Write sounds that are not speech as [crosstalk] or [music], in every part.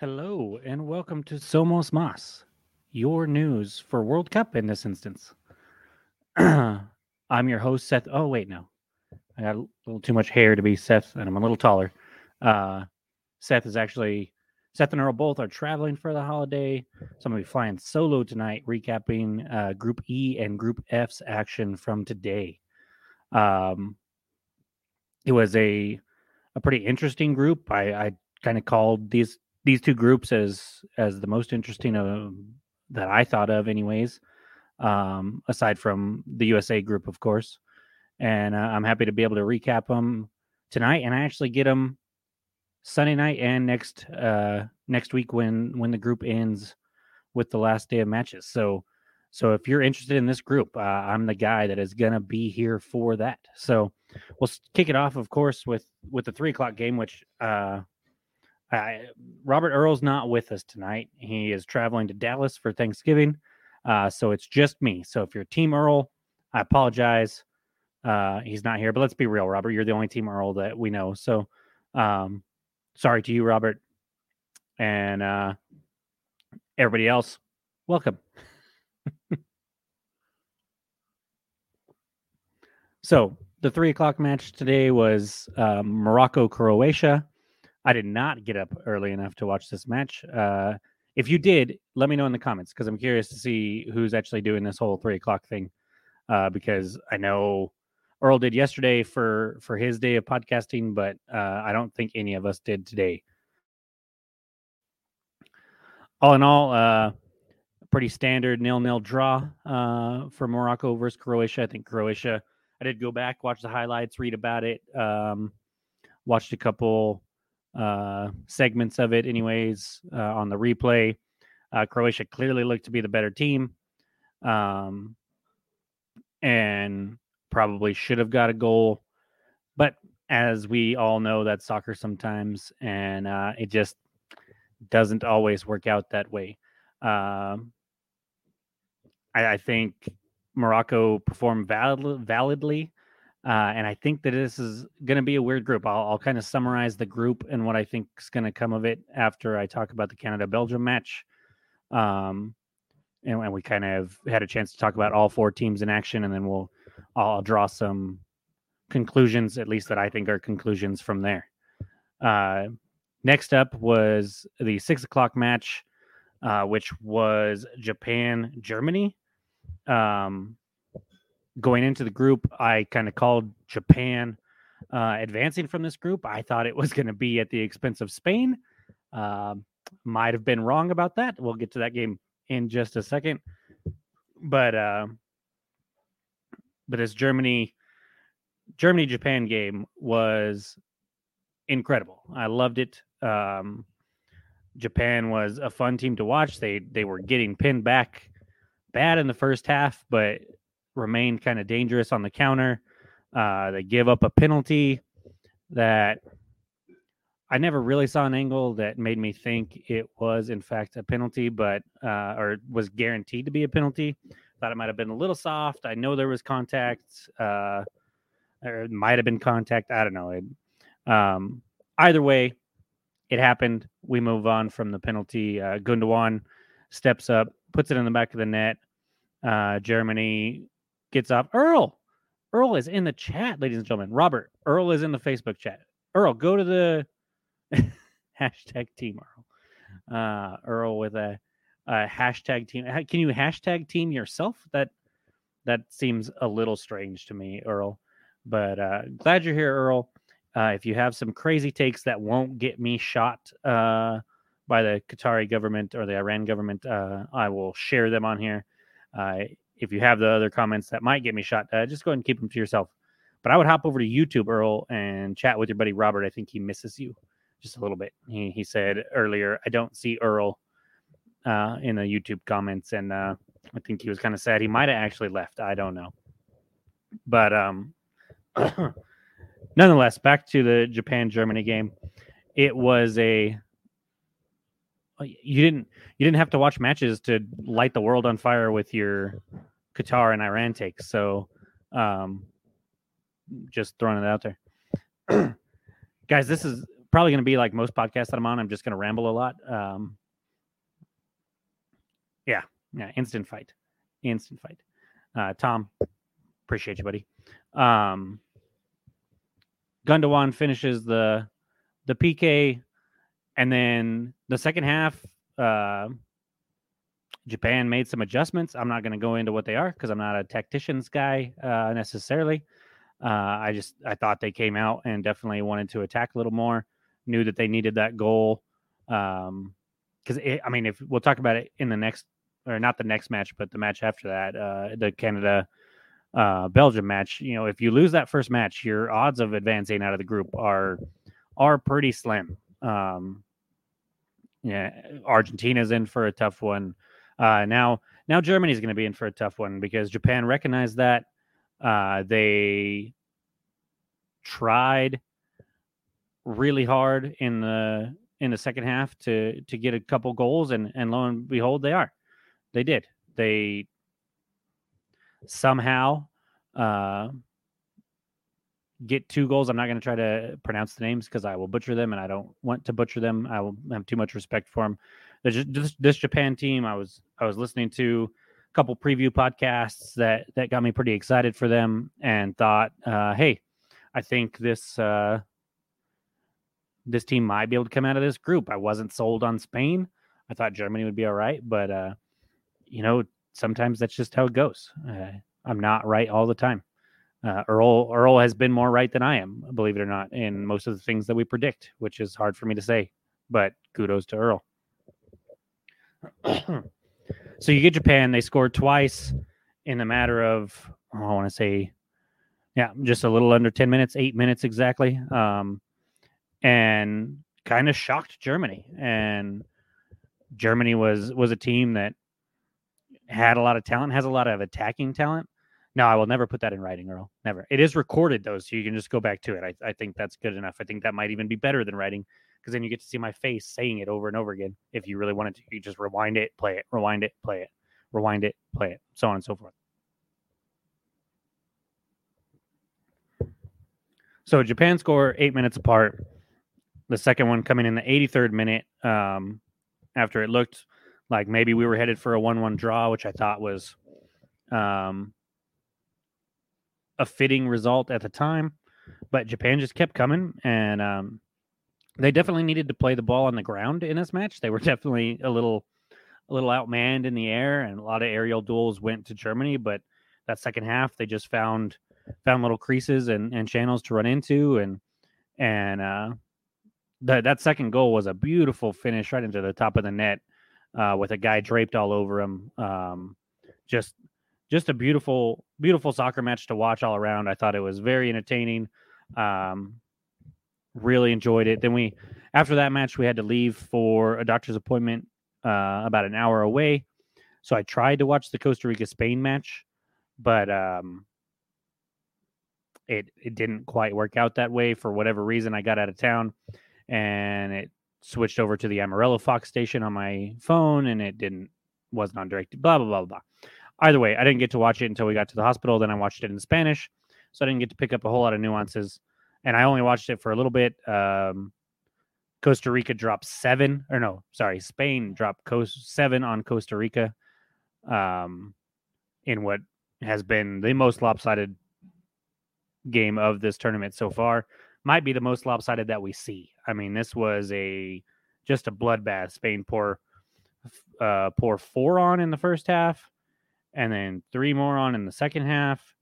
Hello and welcome to Somos Mas, your news for World Cup in this instance. [clears throat] I'm your host, Seth. Oh, wait, no. I got a little too much hair to be Seth, and I'm a little taller. Uh, Seth is actually, Seth and Earl both are traveling for the holiday. So I'm going to be flying solo tonight, recapping uh, Group E and Group F's action from today. Um, it was a a pretty interesting group. I, I kind of called these these two groups as as the most interesting of, that I thought of, anyways. Um, aside from the USA group, of course, and uh, I'm happy to be able to recap them tonight, and I actually get them Sunday night and next uh, next week when when the group ends with the last day of matches. So so if you're interested in this group, uh, I'm the guy that is gonna be here for that. So we'll kick it off, of course, with with the three o'clock game, which uh, I, Robert Earl's not with us tonight. He is traveling to Dallas for Thanksgiving. Uh, so it's just me. So if you're Team Earl, I apologize. Uh, he's not here, but let's be real, Robert. You're the only Team Earl that we know. So um, sorry to you, Robert. And uh, everybody else, welcome. [laughs] so the three o'clock match today was uh, Morocco Croatia. I did not get up early enough to watch this match. Uh, if you did, let me know in the comments because I'm curious to see who's actually doing this whole three o'clock thing. Uh, because I know Earl did yesterday for for his day of podcasting, but uh, I don't think any of us did today. All in all, uh, pretty standard nil nil draw uh, for Morocco versus Croatia. I think Croatia. I did go back, watch the highlights, read about it, um, watched a couple uh, segments of it, anyways, uh, on the replay. Uh, Croatia clearly looked to be the better team, um, and probably should have got a goal. But as we all know, that soccer sometimes, and uh, it just doesn't always work out that way. Um, I, I think Morocco performed valid, validly uh, and I think that this is going to be a weird group. I'll, I'll kind of summarize the group and what I think is going to come of it after I talk about the Canada Belgium match. Um, and, and, we kind of had a chance to talk about all four teams in action, and then we'll I'll draw some conclusions, at least that I think are conclusions from there. Uh, next up was the six o'clock match, uh, which was Japan Germany. Um, going into the group, I kind of called Japan uh, advancing from this group. I thought it was going to be at the expense of Spain. Um, might have been wrong about that. We'll get to that game in just a second. But uh, but this Germany Germany Japan game was incredible. I loved it. Um, Japan was a fun team to watch. They they were getting pinned back bad in the first half, but remained kind of dangerous on the counter. Uh, they give up a penalty that I never really saw an angle that made me think it was in fact a penalty, but uh, or was guaranteed to be a penalty. Thought it might have been a little soft. I know there was contact, uh, or it might have been contact. I don't know. It, um, either way, it happened. We move on from the penalty. Uh, Gundogan steps up, puts it in the back of the net. Uh, Germany gets off. Earl, Earl is in the chat, ladies and gentlemen. Robert, Earl is in the Facebook chat. Earl, go to the [laughs] hashtag team Earl. Uh, Earl with a, a hashtag team. Can you hashtag team yourself? That that seems a little strange to me, Earl. But uh, glad you're here, Earl. Uh, if you have some crazy takes that won't get me shot uh, by the Qatari government or the Iran government, uh, I will share them on here. If you have the other comments that might get me shot, uh, just go ahead and keep them to yourself. But I would hop over to YouTube, Earl, and chat with your buddy Robert. I think he misses you just a little bit. He he said earlier, I don't see Earl uh, in the YouTube comments, and uh, I think he was kind of sad. He might have actually left. I don't know. But um, [clears throat] nonetheless, back to the Japan Germany game. It was a you didn't you didn't have to watch matches to light the world on fire with your Qatar and Iran takes. So, um, just throwing it out there, [clears throat] guys. This is probably going to be like most podcasts that I'm on. I'm just going to ramble a lot. Um, yeah, yeah, instant fight, instant fight. Uh, Tom, appreciate you, buddy. Um, Gundogan finishes the the PK, and then the second half, uh, Japan made some adjustments. I'm not going to go into what they are because I'm not a tacticians guy uh, necessarily. Uh, I just I thought they came out and definitely wanted to attack a little more. Knew that they needed that goal. Um, because I mean, if we'll talk about it in the next or not the next match, but the match after that, uh, the Canada uh, Belgium match. You know, if you lose that first match, your odds of advancing out of the group are are pretty slim. Um, yeah, Argentina's in for a tough one. Uh, now, now Germany's going to be in for a tough one because Japan recognized that uh, they tried really hard in the in the second half to to get a couple goals, and and lo and behold, they are. They did. They somehow uh, get two goals. I'm not going to try to pronounce the names because I will butcher them, and I don't want to butcher them. I will have too much respect for them. This, this Japan team, I was I was listening to a couple preview podcasts that that got me pretty excited for them, and thought, uh, hey, I think this uh, this team might be able to come out of this group. I wasn't sold on Spain. I thought Germany would be all right, but uh, you know, sometimes that's just how it goes. Uh, I'm not right all the time. Uh, Earl Earl has been more right than I am, believe it or not, in most of the things that we predict, which is hard for me to say. But kudos to Earl. [clears throat] so you get Japan. They scored twice in a matter of oh, I want to say, yeah, just a little under ten minutes, eight minutes exactly, um, and kind of shocked Germany. And Germany was was a team that had a lot of talent, has a lot of attacking talent. No, I will never put that in writing, Earl. Never. It is recorded though, so you can just go back to it. I, I think that's good enough. I think that might even be better than writing because then you get to see my face saying it over and over again. If you really wanted to, you just rewind it, play it, rewind it, play it, rewind it, play it, so on and so forth. So Japan score eight minutes apart. The second one coming in the 83rd minute. Um, after it looked like maybe we were headed for a one-one draw, which I thought was um, a fitting result at the time. But Japan just kept coming, and um, they definitely needed to play the ball on the ground in this match. They were [laughs] definitely a little, a little outmanned in the air, and a lot of aerial duels went to Germany. But that second half, they just found found little creases and, and channels to run into, and and uh, that that second goal was a beautiful finish right into the top of the net uh, with a guy draped all over him. Um, just just a beautiful beautiful soccer match to watch all around. I thought it was very entertaining. Um, really enjoyed it. Then we after that match we had to leave for a doctor's appointment uh, about an hour away. So I tried to watch the Costa Rica Spain match, but um, it it didn't quite work out that way for whatever reason. I got out of town, and it switched over to the Amarillo Fox station on my phone and it didn't wasn't on direct blah blah blah blah. Either way, I didn't get to watch it until we got to the hospital. Then I watched it in Spanish, so I didn't get to pick up a whole lot of nuances. And I only watched it for a little bit. Um, Costa Rica dropped seven, or no, sorry, Spain dropped Coast seven on Costa Rica, um, in what has been the most lopsided game of this tournament so far might be the most lopsided that we see. I mean, this was a just a bloodbath. Spain pour uh, pour four on in the first half, and then three more on in the second half.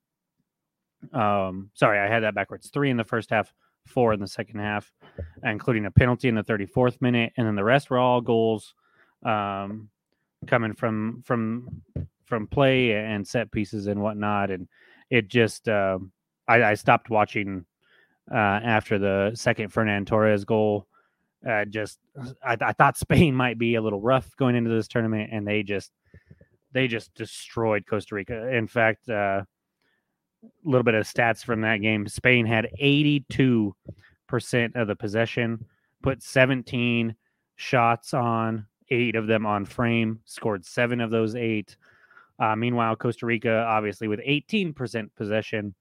Um, sorry, I had that backwards. Three in the first half, four in the second half, including a penalty in the 34th minute, and then the rest were all goals um, coming from from from play and set pieces and whatnot. And it just uh, I, I stopped watching uh, after the second Ferran Torres goal. Uh, just I, I, thought Spain might be a little rough going into this tournament, and they just they just destroyed Costa Rica. In fact, uh, a little bit of stats from that game: Spain had 82 percent of the possession, put 17 shots on, eight of them on frame, scored seven of those eight. Uh, meanwhile, Costa Rica, obviously, with 18% possession,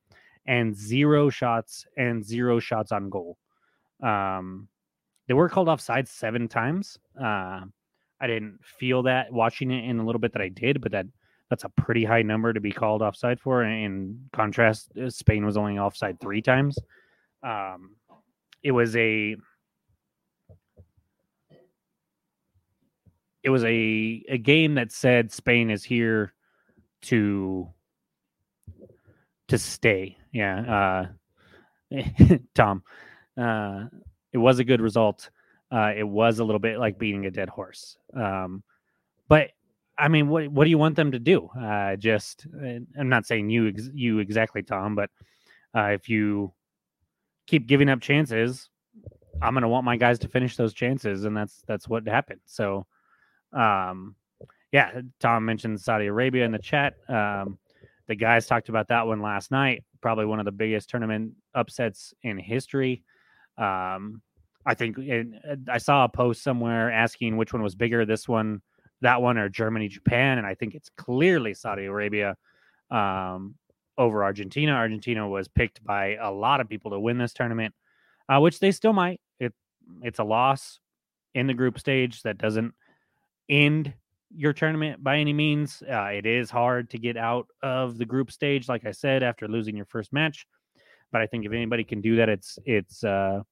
and zero shots and zero shots on goal. Um, they were called offside seven times. Uh, I didn't feel that watching it in a little bit that I did, but that that's a pretty high number to be called offside for. In contrast, uh, Spain was only offside three times. Um, it was a it was a a game that said Spain is here to to stay. Yeah, uh, [laughs] Tom. Uh, it was a good result. Uh, it was a little bit like beating a dead horse. Um, but I mean, what what do you want them to do? Uh, just I'm not saying you ex- you exactly, Tom, but uh, if you keep giving up chances, I'm going to want my guys to finish those chances, and that's that's what happened. So, um, yeah, Tom mentioned Saudi Arabia in the chat. Um, the guys talked about that one last night. Probably one of the biggest tournament upsets in history. Um, I think I saw a post somewhere asking which one was bigger, this one, that one, or Germany, Japan, and I think it's clearly Saudi Arabia um, over Argentina. Argentina was picked by a lot of people to win this tournament, uh, which they still might. It it's a loss in the group stage that doesn't end your tournament by any means. Uh, it is hard to get out of the group stage, like I said, after losing your first match. But I think if anybody can do that, it's it's uh,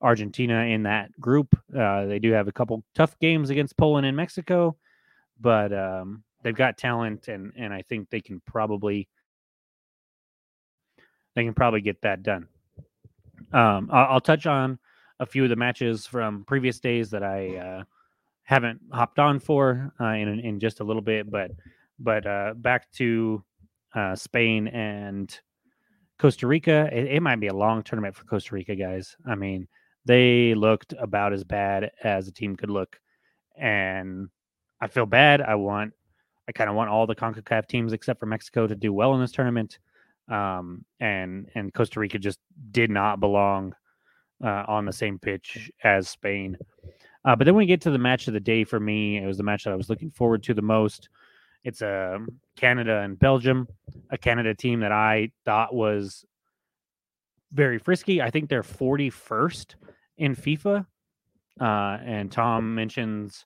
Argentina in that group. Uh, they do have a couple tough games against Poland and Mexico, but um, they've got talent, and and I think they can probably they can probably get that done. Um, I'll, I'll, touch on a few of the matches from previous days that I uh, haven't hopped on for uh, in in just a little bit, but but uh, back to uh, Spain and Costa Rica. It, it, might be a long tournament for Costa Rica, guys. I mean, they looked about as bad as a team could look. And I feel bad. I want, I kind of want all the CONCACAF teams except for Mexico to do well in this tournament. Um, and, and Costa Rica just did not belong uh, on the same pitch as Spain. Uh, but then we get to the match of the day for me. It was the match that I was looking forward to the most. It's a um, Canada and Belgium, a Canada team that I thought was very frisky. I think they're 41st in FIFA. Uh, and Tom mentions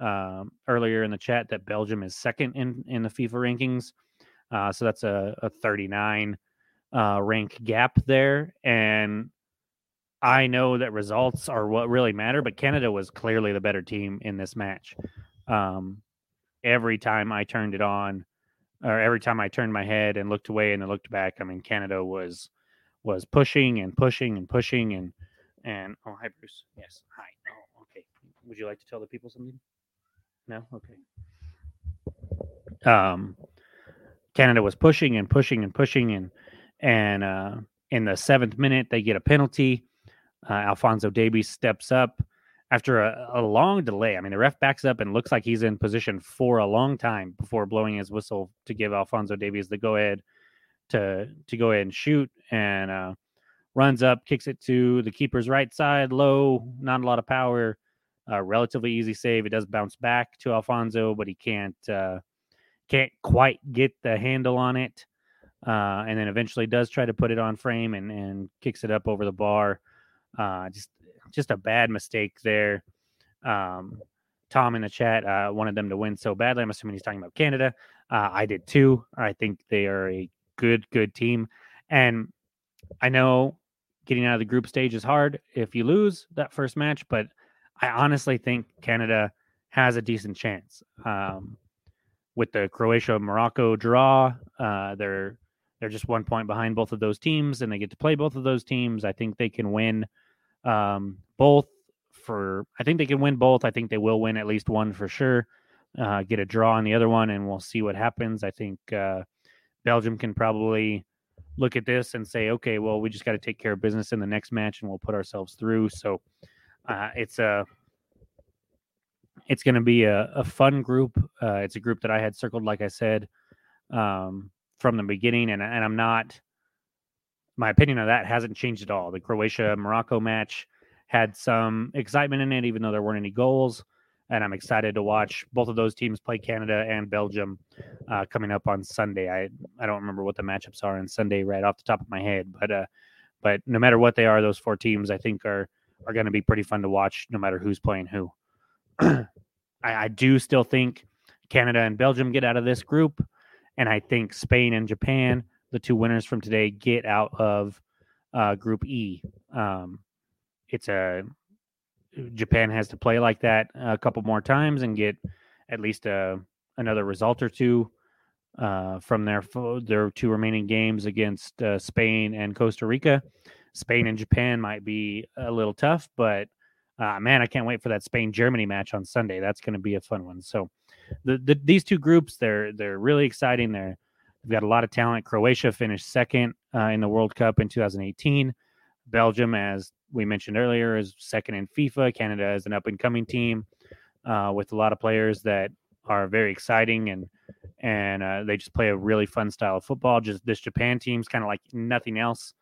uh, earlier in the chat that Belgium is second in, in the FIFA rankings. Uh, so that's a, a 39 uh, rank gap there. And I know that results are what really matter, but Canada was clearly the better team in this match. Um, every time I turned it on, or every time I turned my head and looked away and then looked back, I mean, Canada was was pushing and pushing and pushing and and oh hi Bruce. Yes hi. Oh okay. Would you like to tell the people something? No? Okay. Um Canada was pushing and pushing and pushing and and uh in the seventh minute they get a penalty. Uh, Alfonso Davies steps up after a, a long delay. I mean, the ref backs up and looks like he's in position for a long time before blowing his whistle to give Alfonso Davies the go ahead to to go ahead and shoot and uh, runs up, kicks it to the keeper's right side, low, not a lot of power, uh, relatively easy save. It does bounce back to Alfonso, but he can't uh, can't quite get the handle on it, uh, and then eventually does try to put it on frame and and kicks it up over the bar. Uh, just just a bad mistake there. Um, Tom in the chat uh, wanted them to win so badly. I'm assuming he's talking about Canada. Uh, I did too. I think they are a good, good team. And I know getting out of the group stage is hard if you lose that first match, but I honestly think Canada has a decent chance. Um, with the Croatia Morocco draw, uh, they're they're just one point behind both of those teams, and they get to play both of those teams. I think they can win um, both. For I think they can win both. I think they will win at least one for sure. Uh, get a draw on the other one, and we'll see what happens. I think uh, Belgium can probably look at this and say, okay, well, we just got to take care of business in the next match, and we'll put ourselves through. So uh, it's a it's going to be a, a, fun group. Uh, it's a group that I had circled, like I said, um, from the beginning, and and I'm not. My opinion of that hasn't changed at all. The Croatia Morocco match had some excitement in it, even though there weren't any goals and I'm excited to watch both of those teams play Canada and Belgium uh, coming up on Sunday. I I don't remember what the matchups are on Sunday right off the top of my head, but uh, but no matter what they are, those four teams I think are are going to be pretty fun to watch, no matter who's playing who. [clears throat] I, I do still think Canada and Belgium get out of this group, and I think Spain and Japan, the two winners from today, get out of uh, Group E. Um, it's a Japan has to play like that a couple more times and get at least a, another result or two uh, from their their two remaining games against uh, Spain and Costa Rica. Spain and Japan might be a little tough, but uh, man, I can't wait for that Spain Germany match on Sunday. That's going to be a fun one. So, the, the, these two groups they're they're really exciting. They're they've got a lot of talent. Croatia finished second uh, in the World Cup in 2018. Belgium, as we mentioned earlier, is second in FIFA. Canada is an up and coming team uh, with a lot of players that are very exciting and and uh, they just play a really fun style of football. Just this Japan team's kind of like nothing else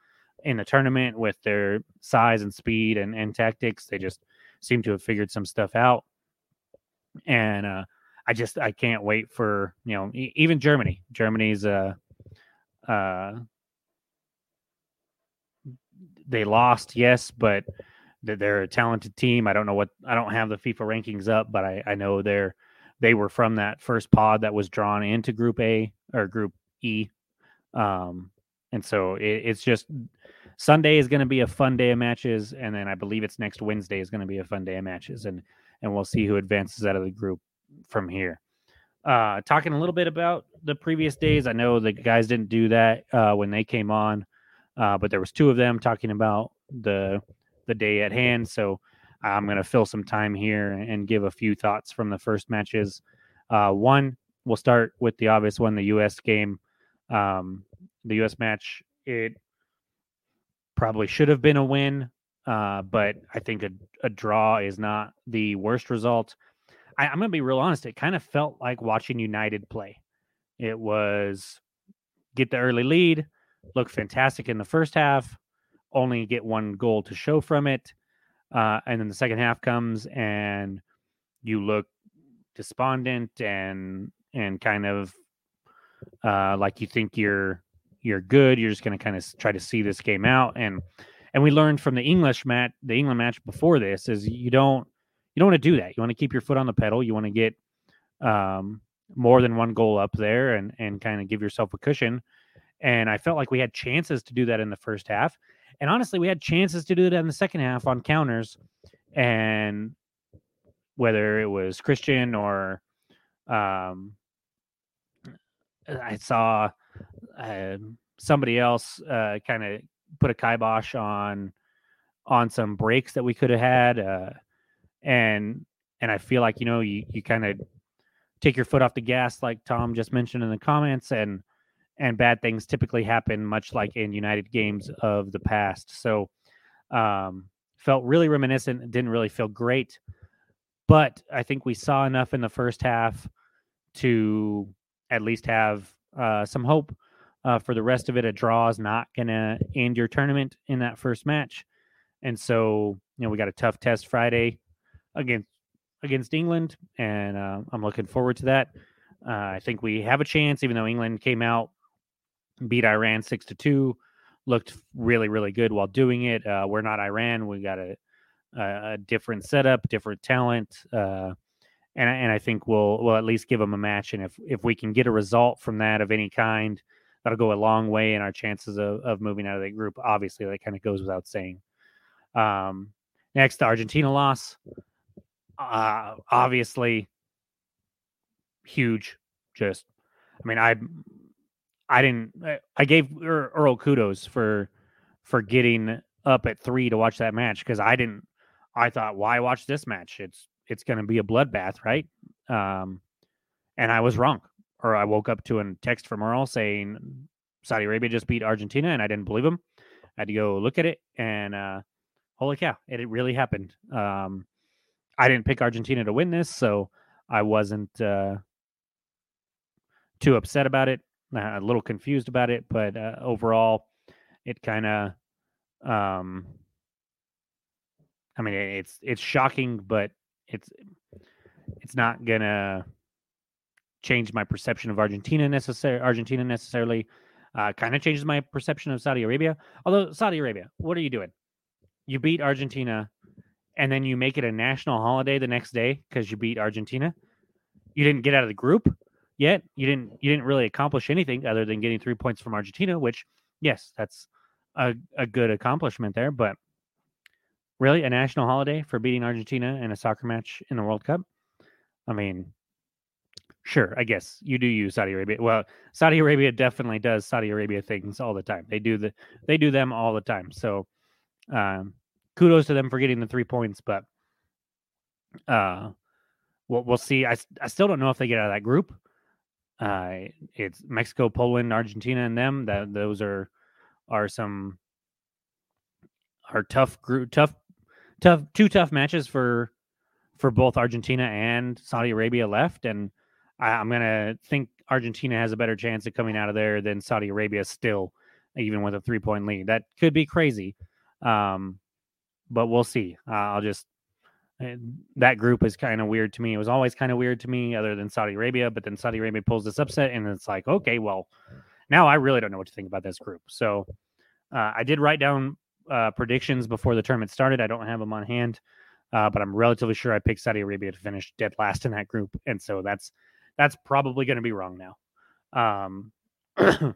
in the tournament with their size and speed and, and tactics. They just seem to have figured some stuff out. And uh, I just I can't wait for you know even Germany. Germany's uh uh they lost, yes, but they're a talented team. I don't know what I don't have the FIFA rankings up, but I, I know they're they were from that first pod that was drawn into Group A or Group E, um, and so it, it's just Sunday is going to be a fun day of matches, and then I believe it's next Wednesday is going to be a fun day of matches, and and we'll see who advances out of the group from here. Uh, talking a little bit about the previous days, I know the guys didn't do that uh, when they came on, uh, but there was two of them talking about the the day at hand. So I'm going to fill some time here and give a few thoughts from the first matches. Uh, one, we'll start with the obvious one, the U.S. game, um, the U.S. match. It probably should have been a win, uh, but I think a, a draw is not the worst result. I, I'm going to be real honest. It kind of felt like watching United play. It was get the early lead, look fantastic in the first half, only get one goal to show from it. Uh, and then the second half comes and you look despondent and and kind of uh, like you think you're you're good. You're just going to kind of try to see this game out. And and we learned from the English match, the England match before this, is you don't you don't want to do that. You want to keep your foot on the pedal. You want to get um, more than one goal up there and and kind of give yourself a cushion. And I felt like we had chances to do that in the first half. And honestly, we had chances to do that in the second half on counters. And whether it was Christian or um, I saw uh, somebody else uh, kind of put a kibosh on on some breaks that we could have had, uh, and and I feel like you know you you kind of take your foot off the gas, like Tom just mentioned in the comments, and and bad things typically happen, much like in United games of the past. So, um, felt really reminiscent. Didn't really feel great, but I think we saw enough in the first half to at least have uh, some hope uh, for the rest of it. A draw is not going to end your tournament in that first match, and so you know we got a tough test Friday against against England, and uh, I'm looking forward to that. Uh, I think we have a chance, even though England came out beat Iran six to two, looked really really good while doing it. Uh, we're not Iran. We got a, a, a different setup, different talent, uh, and and I think we'll we'll at least give them a match. And if if we can get a result from that of any kind, that'll go a long way in our chances of, of moving out of the group. Obviously, that kind of goes without saying. Um, next, the Argentina loss. Uh, obviously, huge. Just, I mean, I I didn't. I gave Earl kudos for for getting up at three to watch that match because I didn't. I thought, why watch this match? It's it's going to be a bloodbath, right? Um, and I was wrong. Or I woke up to a text from Earl saying Saudi Arabia just beat Argentina, and I didn't believe him. I had to go look at it, and uh, holy cow, it, it really happened. Um, I didn't pick Argentina to win this, so I wasn't uh, too upset about it a little confused about it, but uh, overall, it kind of, um, I mean, it's it's shocking, but it's it's not gonna change my perception of Argentina necessarily. Argentina necessarily uh, kind of changes my perception of Saudi Arabia. Although Saudi Arabia, what are you doing? You beat Argentina and then you make it a national holiday the next day because you beat Argentina, you didn't get out of the group yet. You didn't you didn't really accomplish anything other than getting three points from Argentina, which yes, that's a, a good accomplishment there. But really, a national holiday for beating Argentina in a soccer match in the World Cup. I mean, sure, I guess you do use Saudi Arabia. Well, Saudi Arabia definitely does Saudi Arabia things all the time. They do the they do them all the time. So um, kudos to them for getting the three points, but uh, we'll, we'll see. I, I still don't know if they get out of that group. Uh, it's Mexico, Poland, Argentina, and them. That those are are some are tough group, tough, tough, two tough matches for for both Argentina and Saudi Arabia left, and I, I'm gonna think Argentina has a better chance of coming out of there than Saudi Arabia still, even with a three point lead. That could be crazy, um, but we'll see. Uh, I'll just that group is kind of weird to me. It was always kind of weird to me, other than Saudi Arabia. But then Saudi Arabia pulls this upset, and it's like, okay, well, now I really don't know what to think about this group. So uh, I did write down uh, predictions before the tournament started. I don't have them on hand, uh, but I'm relatively sure I picked Saudi Arabia to finish dead last in that group, and so that's that's probably going to be wrong now. Um, [clears throat] then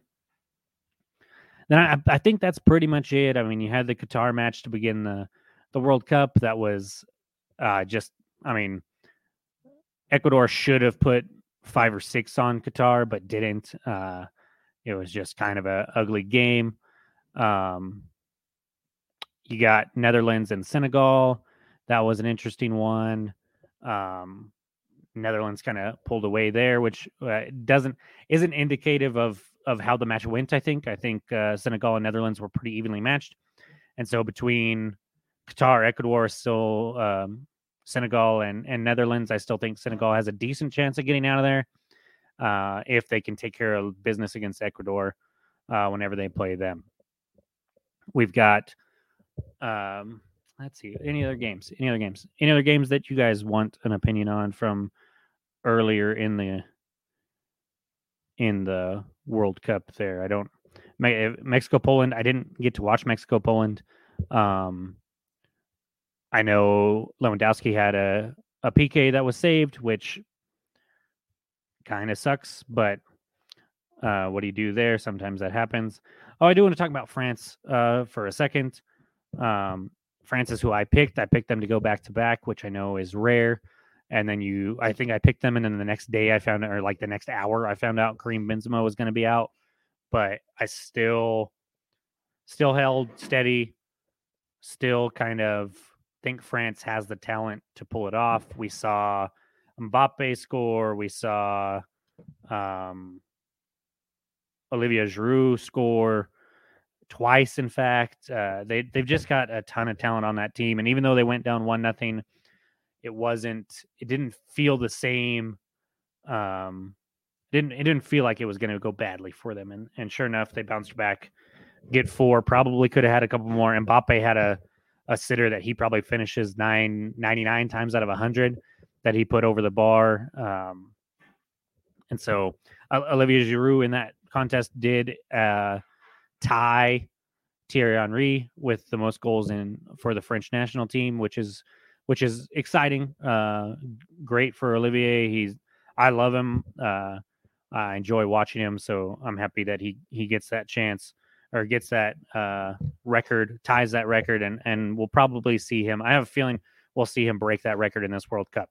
I, I think that's pretty much it. I mean, you had the Qatar match to begin the the World Cup. That was uh, just, I mean, Ecuador should have put five or six on Qatar, but didn't. Uh, it was just kind of a ugly game. Um, you got Netherlands and Senegal. That was an interesting one. Um, Netherlands kind of pulled away there, which uh, doesn't isn't indicative of of how the match went. I think I think uh, Senegal and Netherlands were pretty evenly matched, and so between Qatar, Ecuador, still um, Senegal and and Netherlands, I still think Senegal has a decent chance of getting out of there uh, if they can take care of business against Ecuador uh, whenever they play them. We've got um, let's see any other games any other games any other games that you guys want an opinion on from earlier in the in the world cup there i don't mexico poland i didn't get to watch mexico poland um i know lewandowski had a a pk that was saved which kind of sucks but uh what do you do there sometimes that happens oh i do want to talk about france uh for a second um Francis, who I picked, I picked them to go back to back, which I know is rare. And then you, I think I picked them, and then the next day I found, or like the next hour, I found out Karim Benzema was going to be out. But I still, still held steady. Still kind of think France has the talent to pull it off. We saw Mbappe score. We saw um, Olivier Giroud score twice. In fact, uh, they they've just got a ton of talent on that team, and even though they went down one nothing, it wasn't. It didn't feel the same. Um, didn't it didn't feel like it was going to go badly for them, and and sure enough, they bounced back, get four. Probably could have had a couple more. Mbappe had a a sitter that he probably finishes nine ninety nine times out of hundred that he put over the bar. Um, and so Olivier Giroud in that contest did uh, tie Thierry Henry with the most goals in for the French national team, which is which is exciting. Uh, great for Olivier. He's I love him. Uh, I enjoy watching him, so I'm happy that he he gets that chance or gets that uh, record, ties that record, and and we'll probably see him. I have a feeling we'll see him break that record in this World Cup.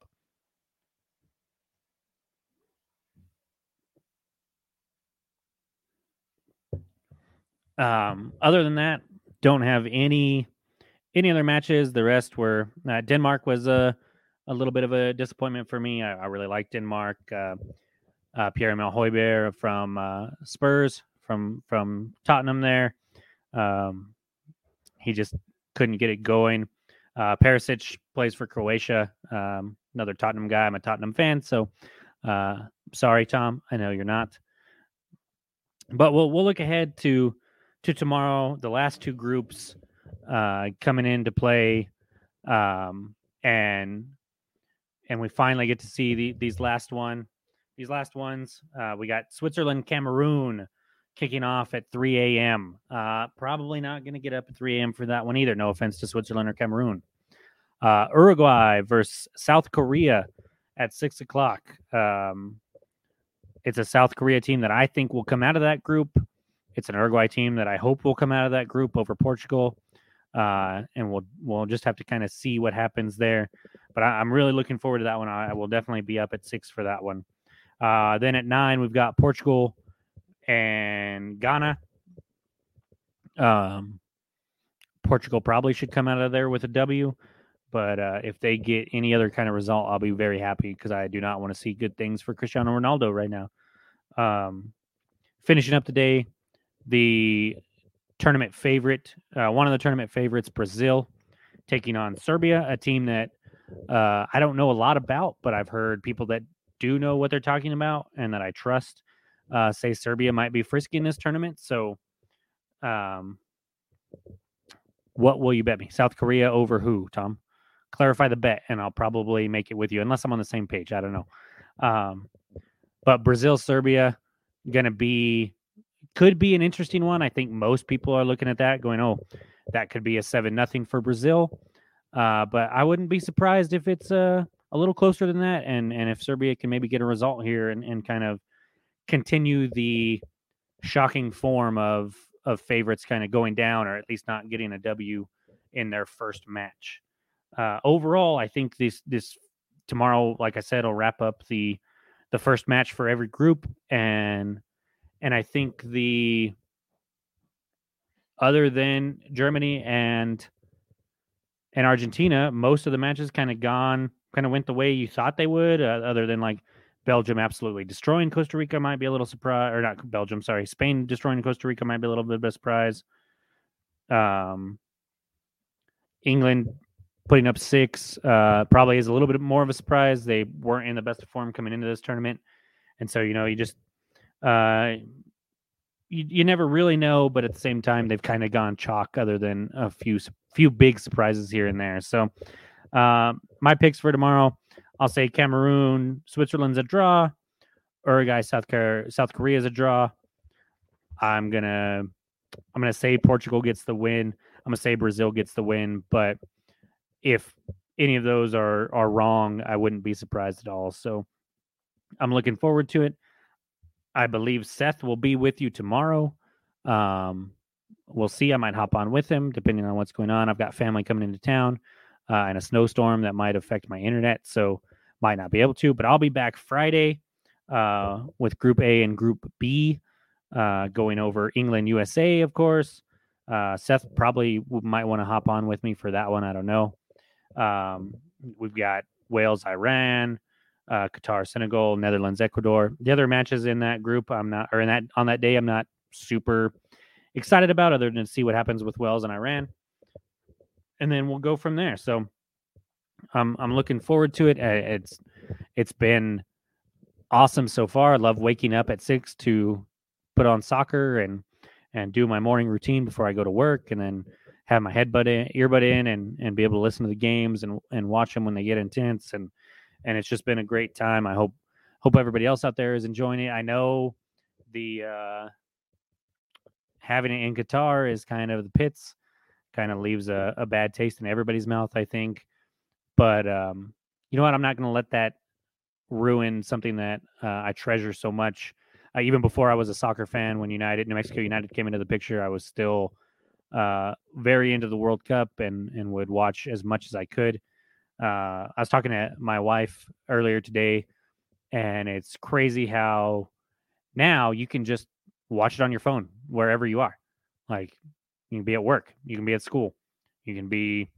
Um, other than that, don't have any any other matches. The rest were uh, Denmark was a a little bit of a disappointment for me. I, I really like Denmark. Uh, uh, Pierre Emile Højbjerg from uh, Spurs from from Tottenham there. Um, he just couldn't get it going. Uh, Perisic plays for Croatia. Um, another Tottenham guy. I'm a Tottenham fan, so uh, sorry, Tom. I know you're not. But we'll we'll look ahead to to tomorrow. The last two groups uh, coming into play, um, and and we finally get to see the, these last one. These last ones, uh, we got Switzerland, Cameroon kicking off at 3 a.m. Uh, probably not going to get up at 3 a.m. for that one either. No offense to Switzerland or Cameroon. Uh, Uruguay versus South Korea at six o'clock. Um, it's a South Korea team that I think will come out of that group. It's an Uruguay team that I hope will come out of that group over Portugal. Uh, and we'll we'll just have to kind of see what happens there. But I, am really looking forward to that one. I, I, will definitely be up at six for that one. Uh, then at nine, we've got Portugal and Ghana. Um, Portugal probably should come out of there with a W, but uh, if they get any other kind of result, I'll be very happy because I do not want to see good things for Cristiano Ronaldo right now. Um, finishing up the day, the tournament favorite, uh, one of the tournament favorites, Brazil, taking on Serbia, a team that uh, I don't know a lot about, but I've heard people that do know what they're talking about and that I trust uh, say Serbia might be frisky in this tournament. So, um, what will you bet me? South Korea over who, Tom? Clarify the bet, and I'll probably make it with you, unless I'm on the same page. I don't know. Um, but Brazil, Serbia, to be could be an interesting one. I think most people are looking at that, going, "Oh, that could be a seven nothing for Brazil." Uh, but I wouldn't be surprised if it's uh, a little closer than that, and and if Serbia can maybe get a result here and, and kind of continue the shocking form of of favorites kind of going down, or at least not getting a W in their first match. Uh, overall, I think this this tomorrow, like I said, will wrap up the the first match for every group, and and I think the other than Germany and and Argentina, most of the matches kind of gone, kind of went the way you thought they would. Uh, other than like Belgium absolutely destroying Costa Rica might be a little surprise, or not Belgium, sorry, Spain destroying Costa Rica might be a little bit of a surprise. Um, England putting up six uh, probably is a little bit more of a surprise. They weren't in the best form coming into this tournament, and so you know you just uh, you, you never really know, but at the same time, they've kind of gone chalk, other than a few few big surprises here and there. So, uh, my picks for tomorrow, I'll say Cameroon, Switzerland's a draw, Uruguay, South Korea, South Korea is a draw. I'm gonna I'm gonna say Portugal gets the win. I'm gonna say Brazil gets the win, but if any of those are are wrong, I wouldn't be surprised at all. So I'm looking forward to it. I believe Seth will be with you tomorrow. Um, we'll see. I might hop on with him depending on what's going on. I've got family coming into town uh, and a snowstorm that might affect my internet, so might not be able to. But I'll be back Friday uh, with Group A and Group B, uh, going over England, USA, of course. Uh, Seth probably might want to hop on with me for that one. I don't know. Um, we've got Wales, Iran, uh, Qatar, Senegal, Netherlands, Ecuador. The other matches in that group, I'm not, or in that on that day, I'm not super excited about, other than to see what happens with Wales and Iran, and then we'll go from there. So, I'm I'm looking forward to it. It's it's been awesome so far. I love waking up at six to put on soccer and and do my morning routine before I go to work, and then have my headbud in, earbud in, and and be able to listen to the games and and watch them when they get intense and and it's just been a great time. I hope hope everybody else out there is enjoying it. I know the uh, having it in Qatar is kind of the pits, kind of leaves a, a bad taste in everybody's mouth. I think, but um, you know what? I'm not going to let that ruin something that uh, I treasure so much. Uh, even before I was a soccer fan, when United, New Mexico United came into the picture, I was still uh, very into the World Cup and and would watch as much as I could. Uh, I was talking to my wife earlier today, and it's crazy how now you can just watch it on your phone wherever you are. Like you can be at work, you can be at school, you can be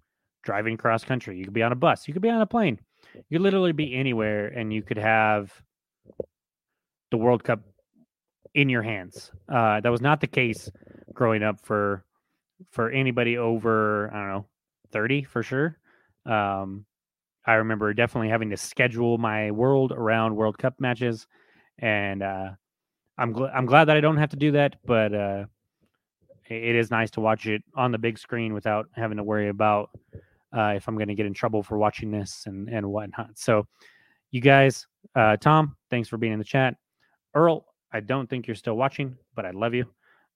driving cross country, you could be on a bus, you could be on a plane. You could literally be anywhere, and you could have the World Cup in your hands. Uh, that was not the case growing up for for anybody over I don't know thirty for sure. Um, I remember definitely having to schedule my world around World Cup matches, and uh, I'm gl- I'm glad that I don't have to do that. But uh, it is nice to watch it on the big screen without having to worry about uh, if I'm going to get in trouble for watching this and and whatnot. So, you guys, uh, Tom, thanks for being in the chat. Earl, I don't think you're still watching, but I love you,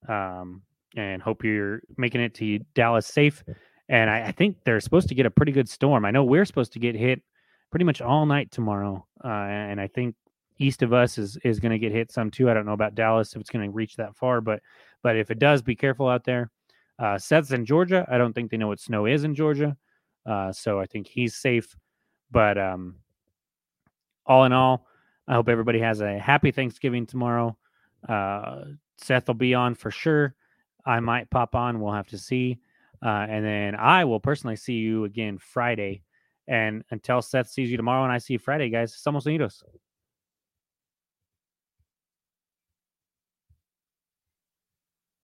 um, and hope you're making it to Dallas safe and I, I, think they're supposed to get a pretty good storm. I know we're supposed to get hit pretty much all night tomorrow, uh, and I think east of us is is going to get hit some too. I don't know about Dallas if it's going to reach that far, but but if it does, be careful out there. Uh, Seth's in Georgia. I don't think they know what snow is in Georgia, uh, so I think he's safe. But um, all in all, I hope everybody has a happy Thanksgiving tomorrow. Uh, Seth will be on for sure. I might pop on. We'll have to see. Uh, and then I will personally see you again Friday. And until Seth sees you tomorrow and I see you Friday, guys, somos unidos.